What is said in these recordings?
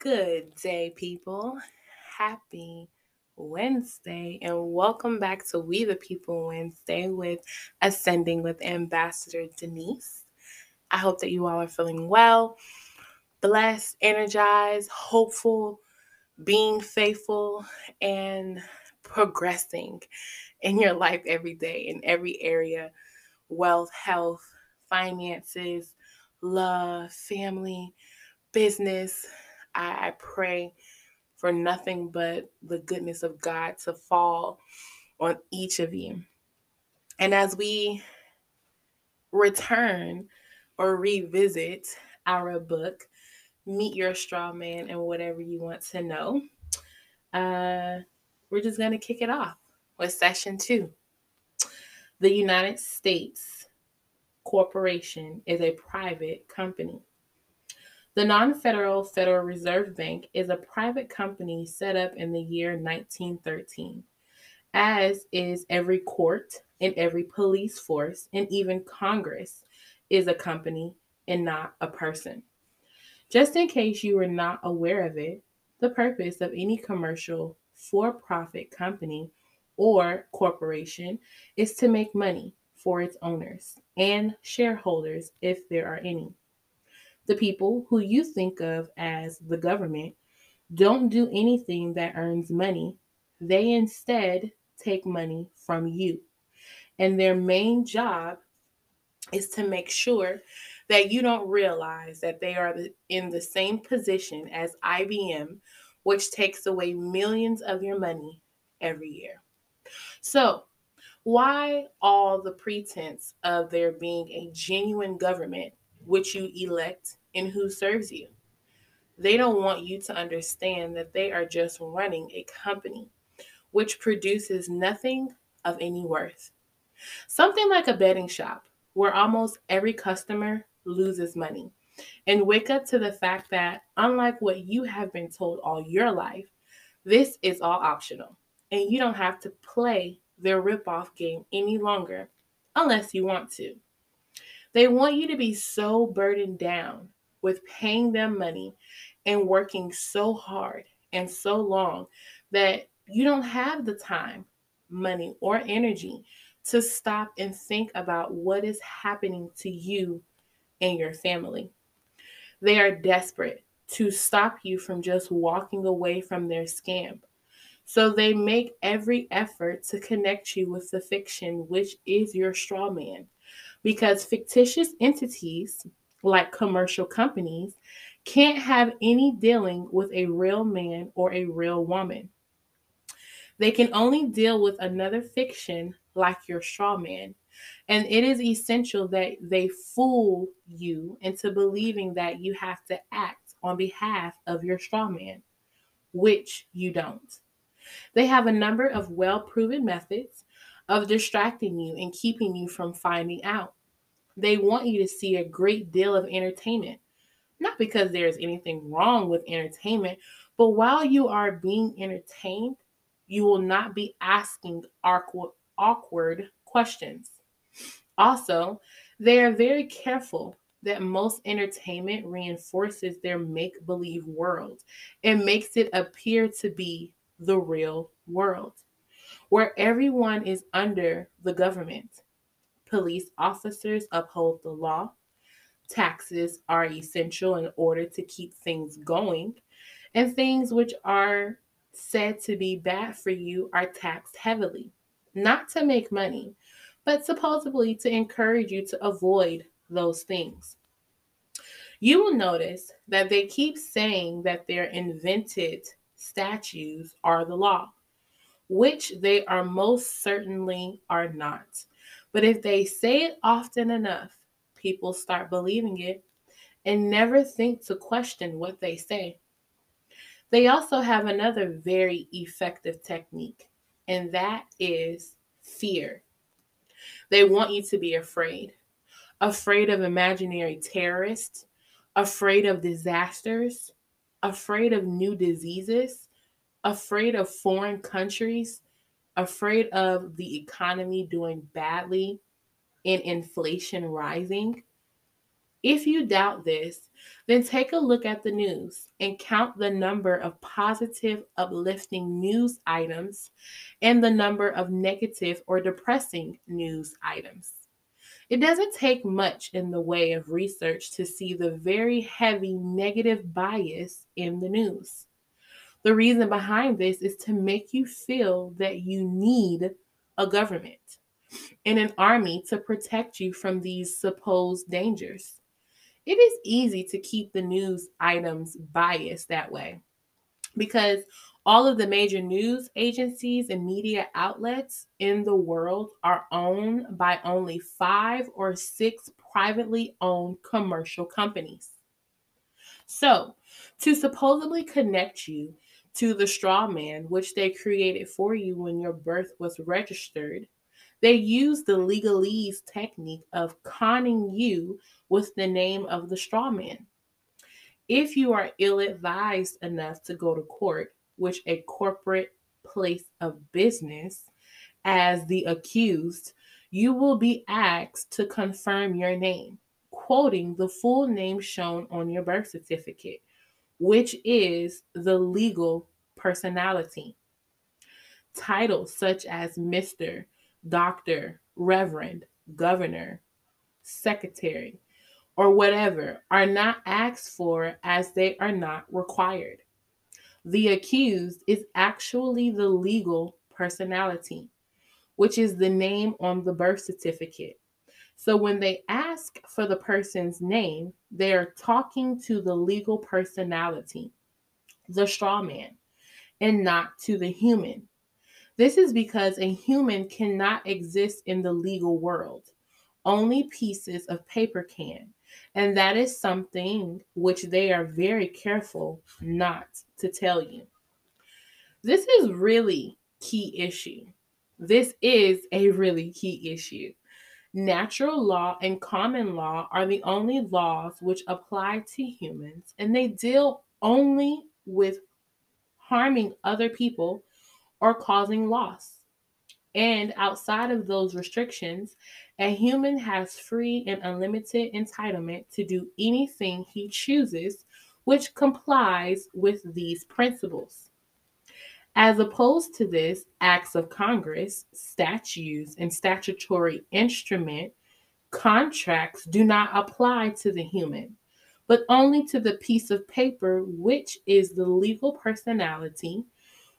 Good day, people. Happy Wednesday, and welcome back to We the People Wednesday with Ascending with Ambassador Denise. I hope that you all are feeling well, blessed, energized, hopeful, being faithful, and progressing in your life every day in every area wealth, health, finances, love, family, business. I, I pray for nothing but the goodness of God to fall on each of you. And as we return or revisit our book, Meet Your Straw Man and Whatever You Want to Know, uh, we're just going to kick it off with session two. The United States Corporation is a private company. The non federal Federal Reserve Bank is a private company set up in the year 1913, as is every court and every police force, and even Congress is a company and not a person. Just in case you were not aware of it, the purpose of any commercial for profit company or corporation is to make money for its owners and shareholders if there are any. The people who you think of as the government don't do anything that earns money. They instead take money from you. And their main job is to make sure that you don't realize that they are in the same position as IBM, which takes away millions of your money every year. So, why all the pretense of there being a genuine government which you elect and who serves you. They don't want you to understand that they are just running a company which produces nothing of any worth. Something like a betting shop where almost every customer loses money. And wake up to the fact that, unlike what you have been told all your life, this is all optional. And you don't have to play their ripoff game any longer unless you want to. They want you to be so burdened down with paying them money and working so hard and so long that you don't have the time, money, or energy to stop and think about what is happening to you and your family. They are desperate to stop you from just walking away from their scam. So they make every effort to connect you with the fiction, which is your straw man. Because fictitious entities like commercial companies, can't have any dealing with a real man or a real woman. They can only deal with another fiction like your straw man. And it is essential that they fool you into believing that you have to act on behalf of your straw man, which you don't. They have a number of well proven methods of distracting you and keeping you from finding out. They want you to see a great deal of entertainment. Not because there's anything wrong with entertainment, but while you are being entertained, you will not be asking awkward, questions. Also, they are very careful that most entertainment reinforces their make believe world and makes it appear to be the real world, where everyone is under the government. Police officers uphold the law. Taxes are essential in order to keep things going. And things which are said to be bad for you are taxed heavily, not to make money, but supposedly to encourage you to avoid those things. You will notice that they keep saying that their invented statutes are the law, which they are most certainly are not. But if they say it often enough, people start believing it and never think to question what they say. They also have another very effective technique, and that is fear. They want you to be afraid afraid of imaginary terrorists, afraid of disasters, afraid of new diseases, afraid of foreign countries, afraid of the economy doing badly and inflation rising, If you doubt this, then take a look at the news and count the number of positive, uplifting news items and the number of negative or depressing news items. It doesn't take much in the way of research to see the very heavy negative bias in the news. The reason behind this is to make you feel that you need a government and an army to protect you from these supposed dangers. It is easy to keep the news items biased that way because all of the major news agencies and media outlets in the world are owned by only five or six privately owned commercial companies. So, to supposedly connect you to the straw man, which they created for you when your birth was registered, they use the legalese technique of conning you with the name of the straw man. If you are ill advised enough to go to court, which a corporate place of business, as the accused, you will be asked to confirm your name, quoting the full name shown on your birth certificate, which is the legal personality. Titles such as Mr., Doctor, Reverend, Governor, Secretary, or whatever are not asked for as they are not required. The accused is actually the legal personality, which is the name on the birth certificate. So when they ask for the person's name, they are talking to the legal personality, the straw man, and not to the human. This is because a human cannot exist in the legal world. Only pieces of paper can. And that is something which they are very careful not to tell you. This is really key issue. This is a really key issue. Natural law and common law are the only laws which apply to humans, and they deal only with harming other people or causing loss. And outside of those restrictions, a human has free and unlimited entitlement to do anything he chooses, which complies with these principles. As opposed to this, acts of Congress, statutes, and statutory instrument contracts do not apply to the human, but only to the piece of paper, which is the legal personality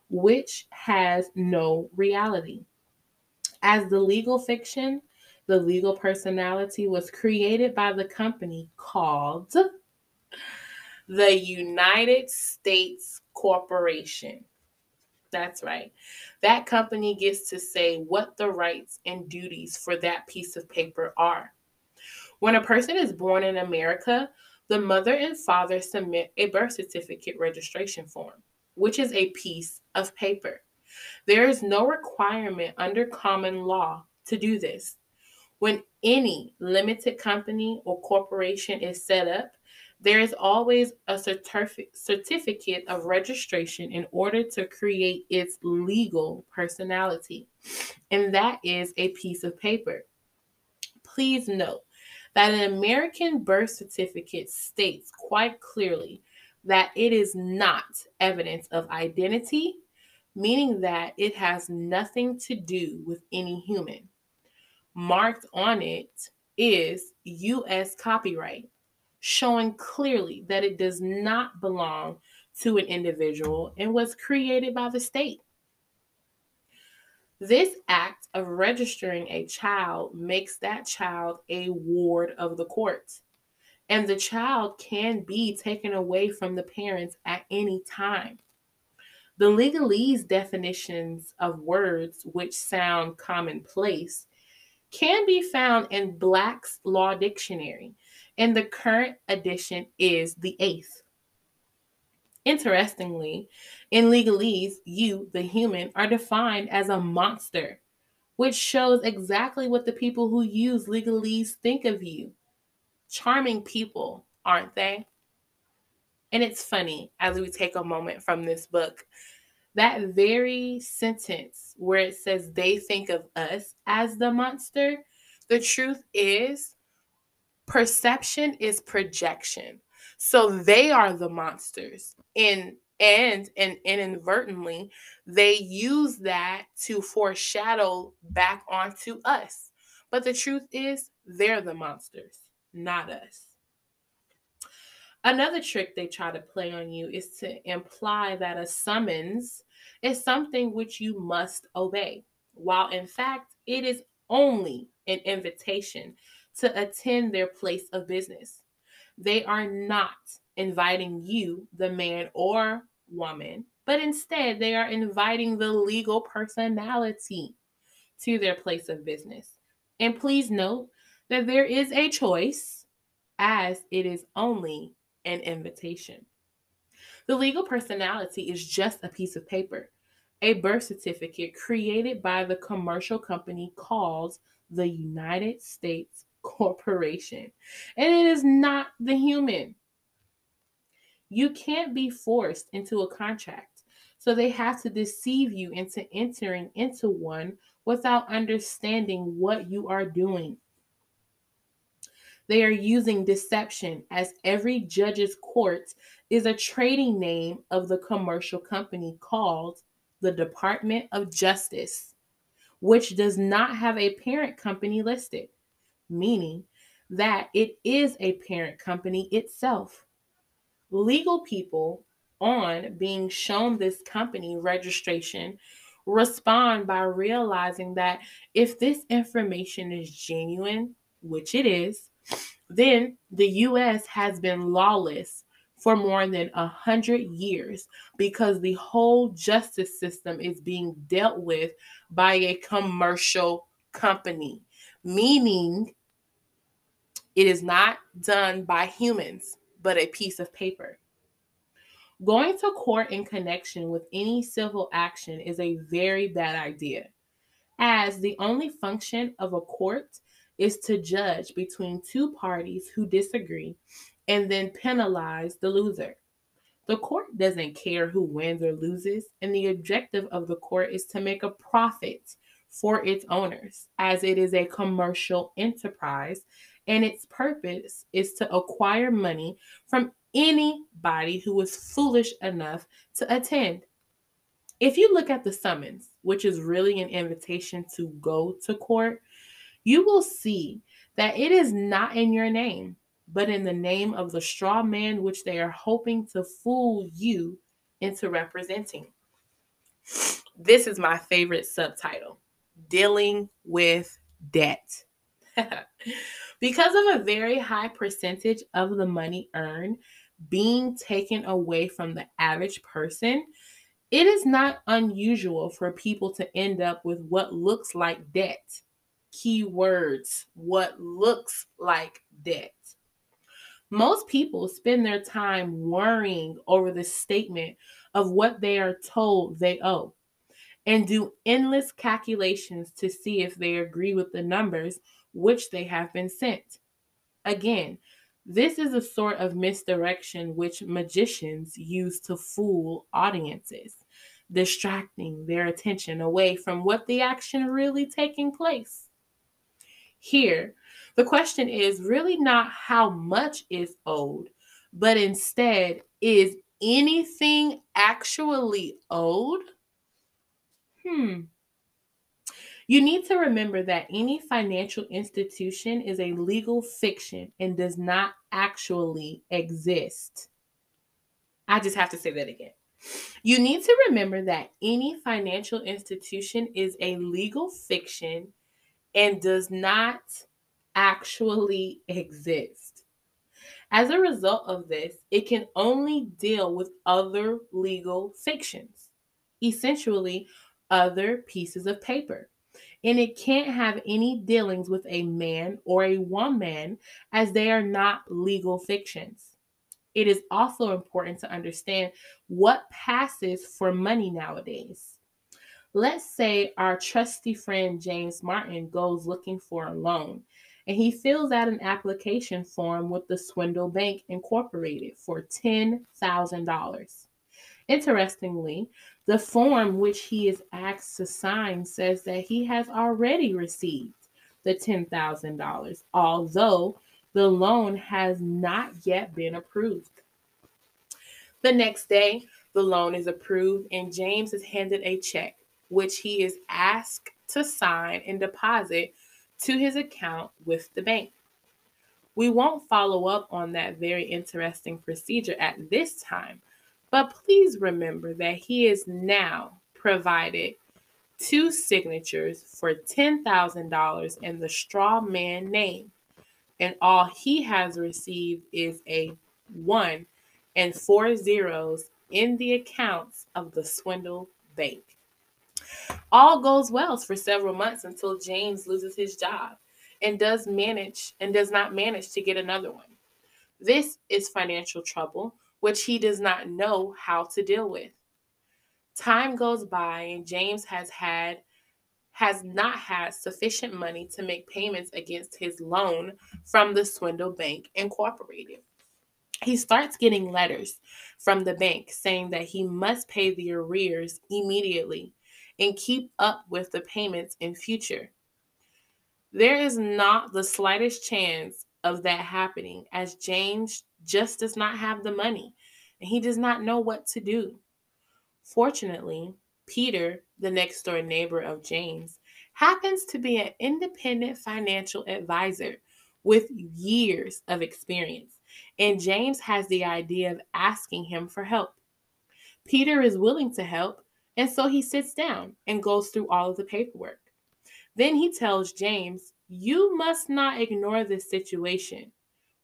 which has no reality. As the legal fiction, the legal personality was created by the company called the United States Corporation. That's right. That company gets to say what the rights and duties for that piece of paper are. When a person is born in America, the mother and father submit a birth certificate registration form which is a piece of paper. There is no requirement under common law to do this. When any limited company or corporation is set up, there is always a certificate of registration in order to create its legal personality, and that is a piece of paper. Please note that an American birth certificate states quite clearly that it is not evidence of identity, meaning that it has nothing to do with any human. Marked on it is U.S. copyright, showing clearly that it does not belong to an individual and was created by the state. This act of registering a child makes that child a ward of the court and the child can be taken away from the parents at any time. The legalese definitions of words which sound commonplace can be found in Black's Law Dictionary, and the current edition is the eighth. Interestingly, in legalese, you, the human, are defined as a monster, which shows exactly what the people who use legalese think of you charming people, aren't they? And it's funny as we take a moment from this book. That very sentence where it says they think of us as the monster, the truth is Perception is projection. So they are the monsters. In and and inadvertently they use that to foreshadow back onto us. But the truth is they're the monsters, not us. Another trick they try to play on you is to imply that a summons is something which you must obey, while in fact it is only an invitation to attend their place of business. They are not inviting you, the man or woman, but instead they are inviting the legal personality to their place of business. And please note that there is a choice as it is only an invitation. The legal personality is just a piece of paper, a birth certificate created by the commercial company called the United States Corporation. And it is not the human. You can't be forced into a contract. So they have to deceive you into entering into one without understanding what you are doing. They are using deception as every judge's court is a trading name of the commercial company called the Department of Justice, which does not have a parent company listed, meaning that it is a parent company itself. Legal people on being shown this company registration respond by realizing that if this information is genuine, which it is, then the US has been lawless for more than a hundred years because the whole justice system is being dealt with by a commercial company, meaning it is not done by humans but a piece of paper. Going to court in connection with any civil action is a very bad idea, as the only function of a court is to judge between two parties who disagree and then penalize the loser. The court doesn't care who wins or loses, and the objective of the court is to make a profit for its owners, as it is a commercial enterprise and its purpose is to acquire money from anybody who is foolish enough to attend. If you look at the summons, which is really an invitation to go to court, you will see that it is not in your name, but in the name of the straw man which they are hoping to fool you into representing. This is my favorite subtitle Dealing with Debt. because of a very high percentage of the money earned being taken away from the average person, it is not unusual for people to end up with what looks like debt. Keywords, what looks like debt. Most people spend their time worrying over the statement of what they are told they owe and do endless calculations to see if they agree with the numbers which they have been sent. Again, this is a sort of misdirection which magicians use to fool audiences, distracting their attention away from what the action really taking place. Here, the question is really not how much is owed, but instead, is anything actually owed? Hmm. You need to remember that any financial institution is a legal fiction and does not actually exist. I just have to say that again. You need to remember that any financial institution is a legal fiction and does not actually exist. As a result of this, it can only deal with other legal fictions, essentially, other pieces of paper and it can't have any dealings with a man or a woman as they are not legal fictions. It is also important to understand what passes for money nowadays. Let's say our trusty friend James Martin goes looking for a loan and he fills out an application form with the Swindle Bank Incorporated for $10,000. Interestingly, the form which he is asked to sign says that he has already received the $10,000, although The loan has not yet been approved. The next day, the loan is approved, and James is handed a check, which he is asked to sign and deposit to his account with the bank. We won't follow up on that very interesting procedure at this time, but please remember that he is now provided two signatures for $10,000 in the straw man name, and all he has received is a one and four zeros in the accounts of the Swindle Bank. All goes well for several months until James loses his job and does manage and does not manage to get another one. This is financial trouble which he does not know how to deal with. Time goes by and James has had has not had sufficient money to make payments against his loan from the Swindle Bank Incorporated. He starts getting letters from the bank saying that he must pay the arrears immediately and keep up with the payments in future. There is not the slightest chance of that happening as James just does not have the money and he does not know what to do. Fortunately, Peter, the next door neighbor of James, happens to be an independent financial advisor with years of experience, and James has the idea of asking him for help. Peter is willing to help, and so he sits down and goes through all of the paperwork. Then he tells James, You must not ignore this situation.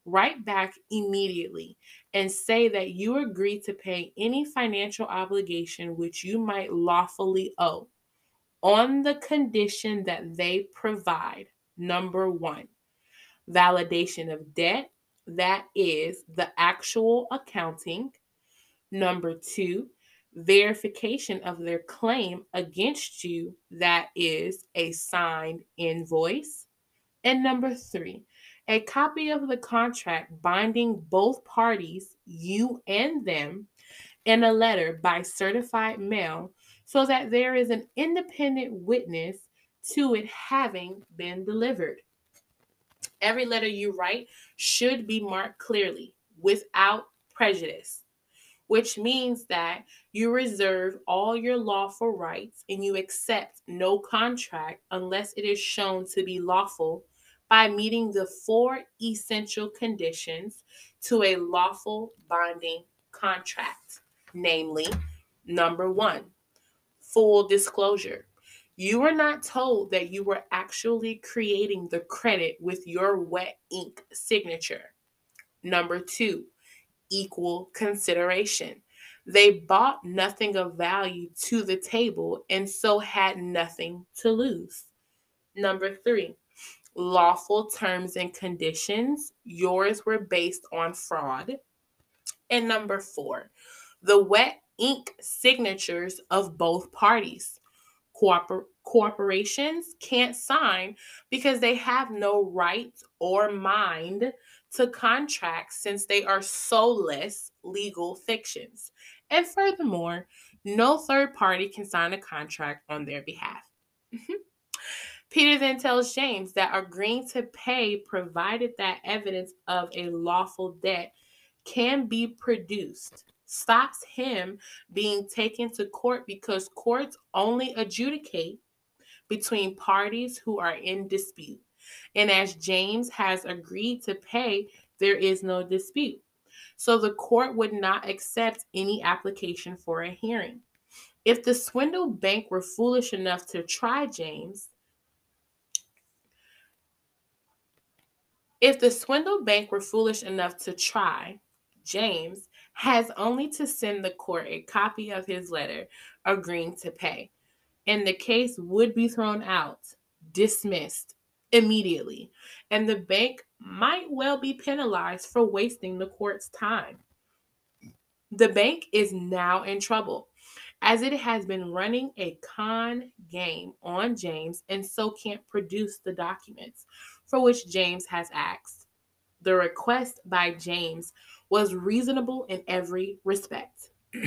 Write back immediately and say that you agree to pay any financial obligation which you might lawfully owe on the condition that they provide number one, validation of debt, that is the actual accounting. Number two, verification of their claim against you, that is a signed invoice. And number three, a copy of the contract binding both parties, you and them, in a letter by certified mail so that there is an independent witness to it having been delivered. Every letter you write should be marked clearly without prejudice, which means that you reserve all your lawful rights and you accept no contract unless it is shown to be lawful by meeting the four essential conditions to a lawful binding contract. Namely, number one, full disclosure. You were not told that you were actually creating the credit with your wet ink signature. Number two, equal consideration. They bought nothing of value to the table and so had nothing to lose. Number three, lawful terms and conditions. Yours were based on fraud. And number four, the wet ink signatures of both parties. Cooper- corporations can't sign because they have no right or mind to contracts since they are soulless legal fictions. And furthermore, no third party can sign a contract on their behalf. Mm-hmm. Peter then tells James that agreeing to pay, provided that evidence of a lawful debt can be produced, stops him being taken to court because courts only adjudicate between parties who are in dispute. And as James has agreed to pay, there is no dispute. So the court would not accept any application for a hearing. If the swindle bank were foolish enough to try James, If the swindle bank were foolish enough to try, James has only to send the court a copy of his letter agreeing to pay, and the case would be thrown out, dismissed immediately, and the bank might well be penalized for wasting the court's time. The bank is now in trouble as it has been running a con game on James and so can't produce the documents for which James has asked. The request by James was reasonable in every respect.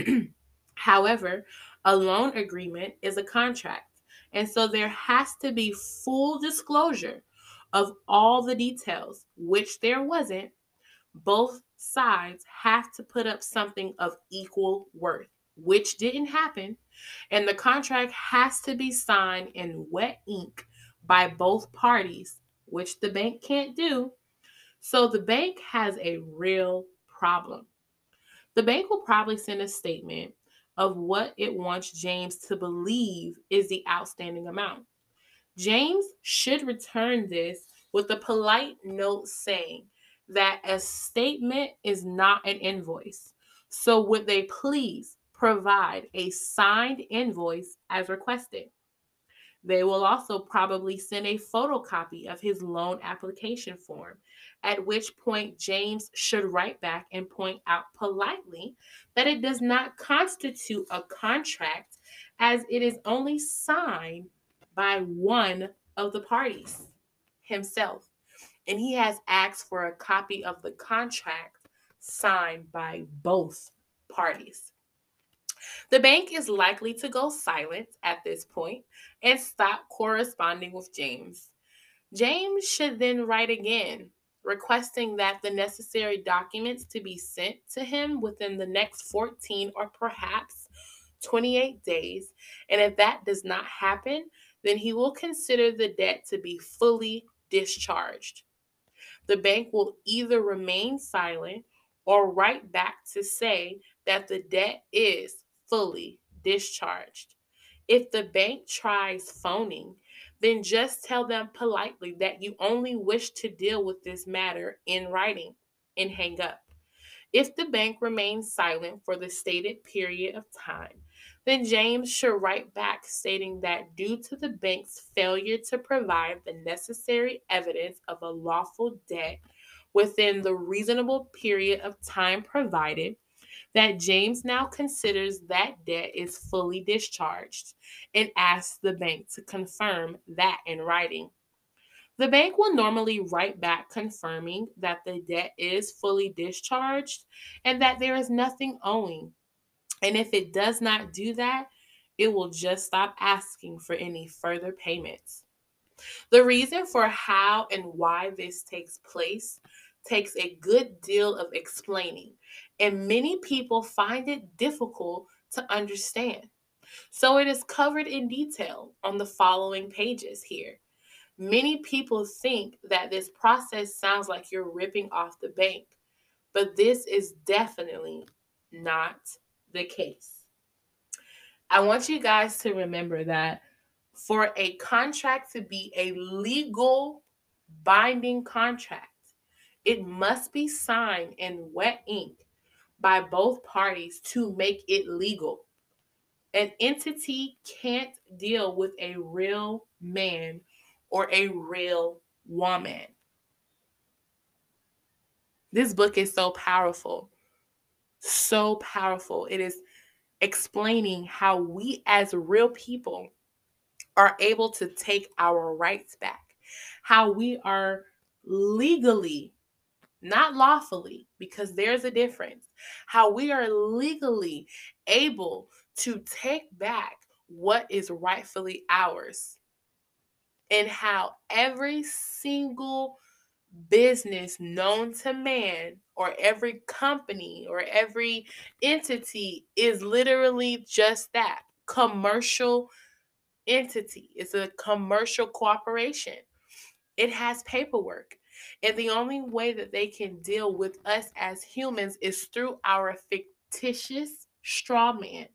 However, a loan agreement is a contract, and so there has to be full disclosure of all the details, which there wasn't, both sides have to put up something of equal worth, which didn't happen. And the contract has to be signed in wet ink by both parties, which the bank can't do. So the bank has a real problem. The bank will probably send a statement of what it wants James to believe is the outstanding amount. James should return this with a polite note saying that a statement is not an invoice. So, would they please provide a signed invoice as requested? They will also probably send a photocopy of his loan application form, at which point James should write back and point out politely that it does not constitute a contract as it is only signed by one of the parties himself. And he has asked for a copy of the contract signed by both parties. The bank is likely to go silent at this point and stop corresponding with James. James should then write again, requesting that the necessary documents to be sent to him within the next 14 or perhaps 28 days. And if that does not happen, then he will consider the debt to be fully discharged. The bank will either remain silent or write back to say that the debt is fully discharged. If the bank tries phoning, then just tell them politely that you only wish to deal with this matter in writing and hang up. If the bank remains silent for the stated period of time, then James should write back stating that due to the bank's failure to provide the necessary evidence of a lawful debt within the reasonable period of time provided, that James now considers that debt is fully discharged and asks the bank to confirm that in writing. The bank will normally write back confirming that the debt is fully discharged and that there is nothing owing. And if it does not do that, it will just stop asking for any further payments. The reason for how and why this takes place takes a good deal of explaining, and many people find it difficult to understand. So it is covered in detail on the following pages here. Many people think that this process sounds like you're ripping off the bank, but this is definitely not the case. I want you guys to remember that for a contract to be a legal binding contract, it must be signed in wet ink by both parties to make it legal. An entity can't deal with a real man or a real woman. This book is so powerful. So powerful. It is explaining how we as real people are able to take our rights back, how we are legally not lawfully, because there's a difference. How we are legally able to take back what is rightfully ours, and how every single business known to man, or every company, or every entity is literally just that commercial entity. It's a commercial cooperation. It has paperwork. And the only way that they can deal with us as humans is through our fictitious straw man.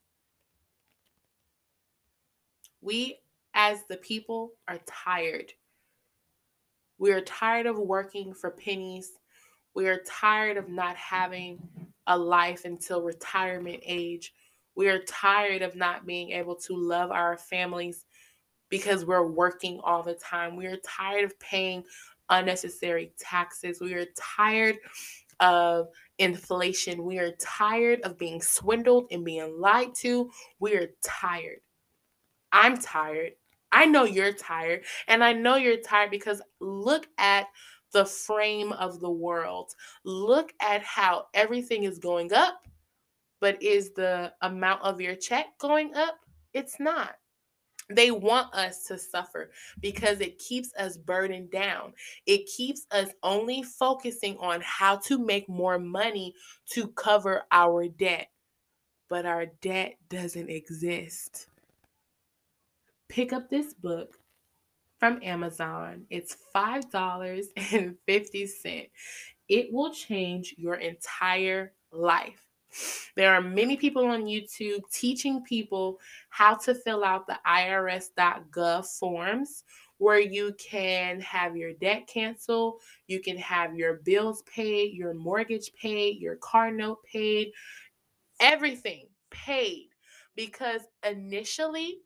We, as the people, are tired. We are tired of working for pennies. We are tired of not having a life until retirement age. We are tired of not being able to love our families because we're working all the time. We are tired of paying unnecessary taxes. We are tired of inflation. We are tired of being swindled and being lied to. We are tired. I'm tired. I know you're tired. And I know you're tired because look at the frame of the world. Look at how everything is going up. But is the amount of your check going up? It's not. They want us to suffer because it keeps us burdened down. It keeps us only focusing on how to make more money to cover our debt. But our debt doesn't exist. Pick up this book from Amazon. It's $5.50. It will change your entire life. There are many people on YouTube teaching people how to fill out the IRS.gov forms where you can have your debt canceled, you can have your bills paid, your mortgage paid, your car note paid, everything paid. Because initially,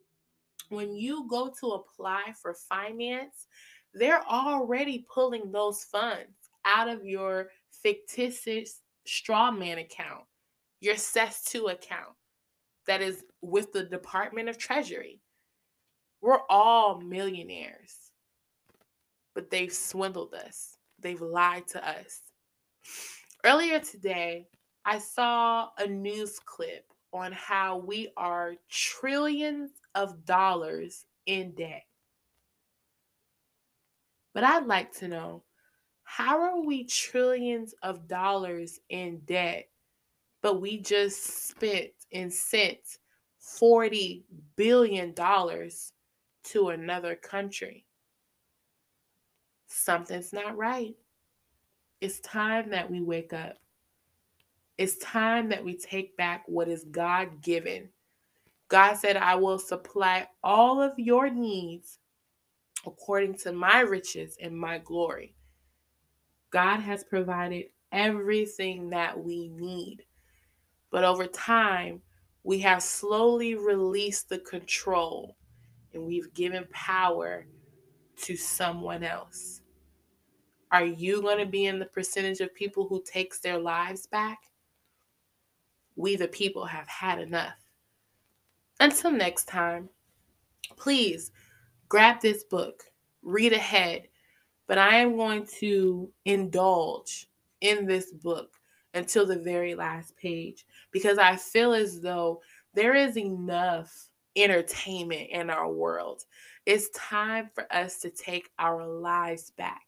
when you go to apply for finance, they're already pulling those funds out of your fictitious straw man account your CES 2 account that is with the Department of Treasury. We're all millionaires, but they've swindled us, they've lied to us. Earlier today, I saw a news clip on how we are trillions of dollars in debt. But I'd like to know how are we trillions of dollars in debt but we just spent and sent $40 billion to another country. Something's not right. It's time that we wake up. It's time that we take back what is God given. God said, I will supply all of your needs according to my riches and my glory. God has provided everything that we need. But over time, we have slowly released the control and we've given power to someone else. Are you going to be in the percentage of people who takes their lives back? We the people have had enough. Until next time, please grab this book, read ahead, but I am going to indulge in this book until the very last page because I feel as though there is enough entertainment in our world. It's time for us to take our lives back.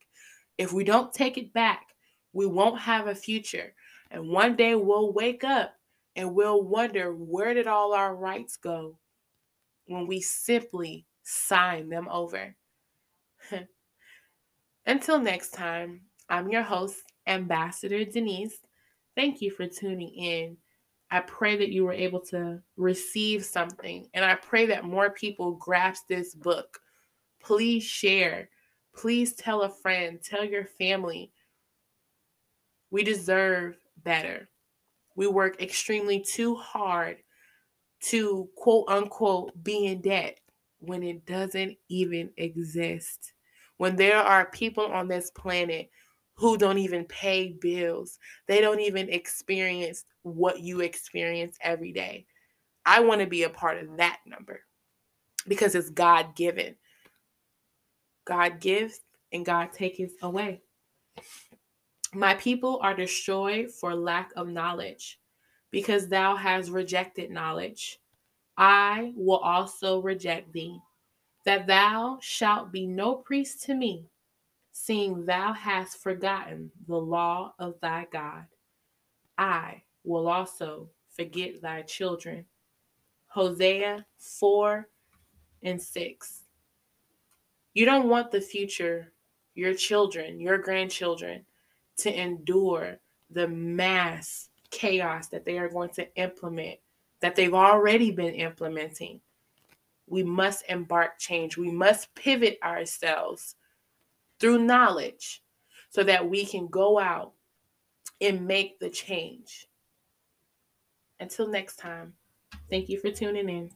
If we don't take it back, we won't have a future. And one day we'll wake up and we'll wonder where did all our rights go when we simply sign them over. Until next time, I'm your host, Ambassador Denise. Thank you for tuning in. I pray that you were able to receive something, and I pray that more people grasp this book. Please share. Please tell a friend, tell your family. We deserve better. We work extremely too hard to quote unquote be in debt when it doesn't even exist. When there are people on this planet who don't even pay bills. They don't even experience what you experience every day. I want to be a part of that number because it's God given. God gives and God takes away. My people are destroyed for lack of knowledge because thou hast rejected knowledge. I will also reject thee, that thou shalt be no priest to me seeing thou hast forgotten the law of thy God. I will also forget thy children. Hosea 4 and 6. You don't want the future, your children, your grandchildren, to endure the mass chaos that they are going to implement, that they've already been implementing. We must embark change. We must pivot ourselves through knowledge so that we can go out and make the change. Until next time, thank you for tuning in.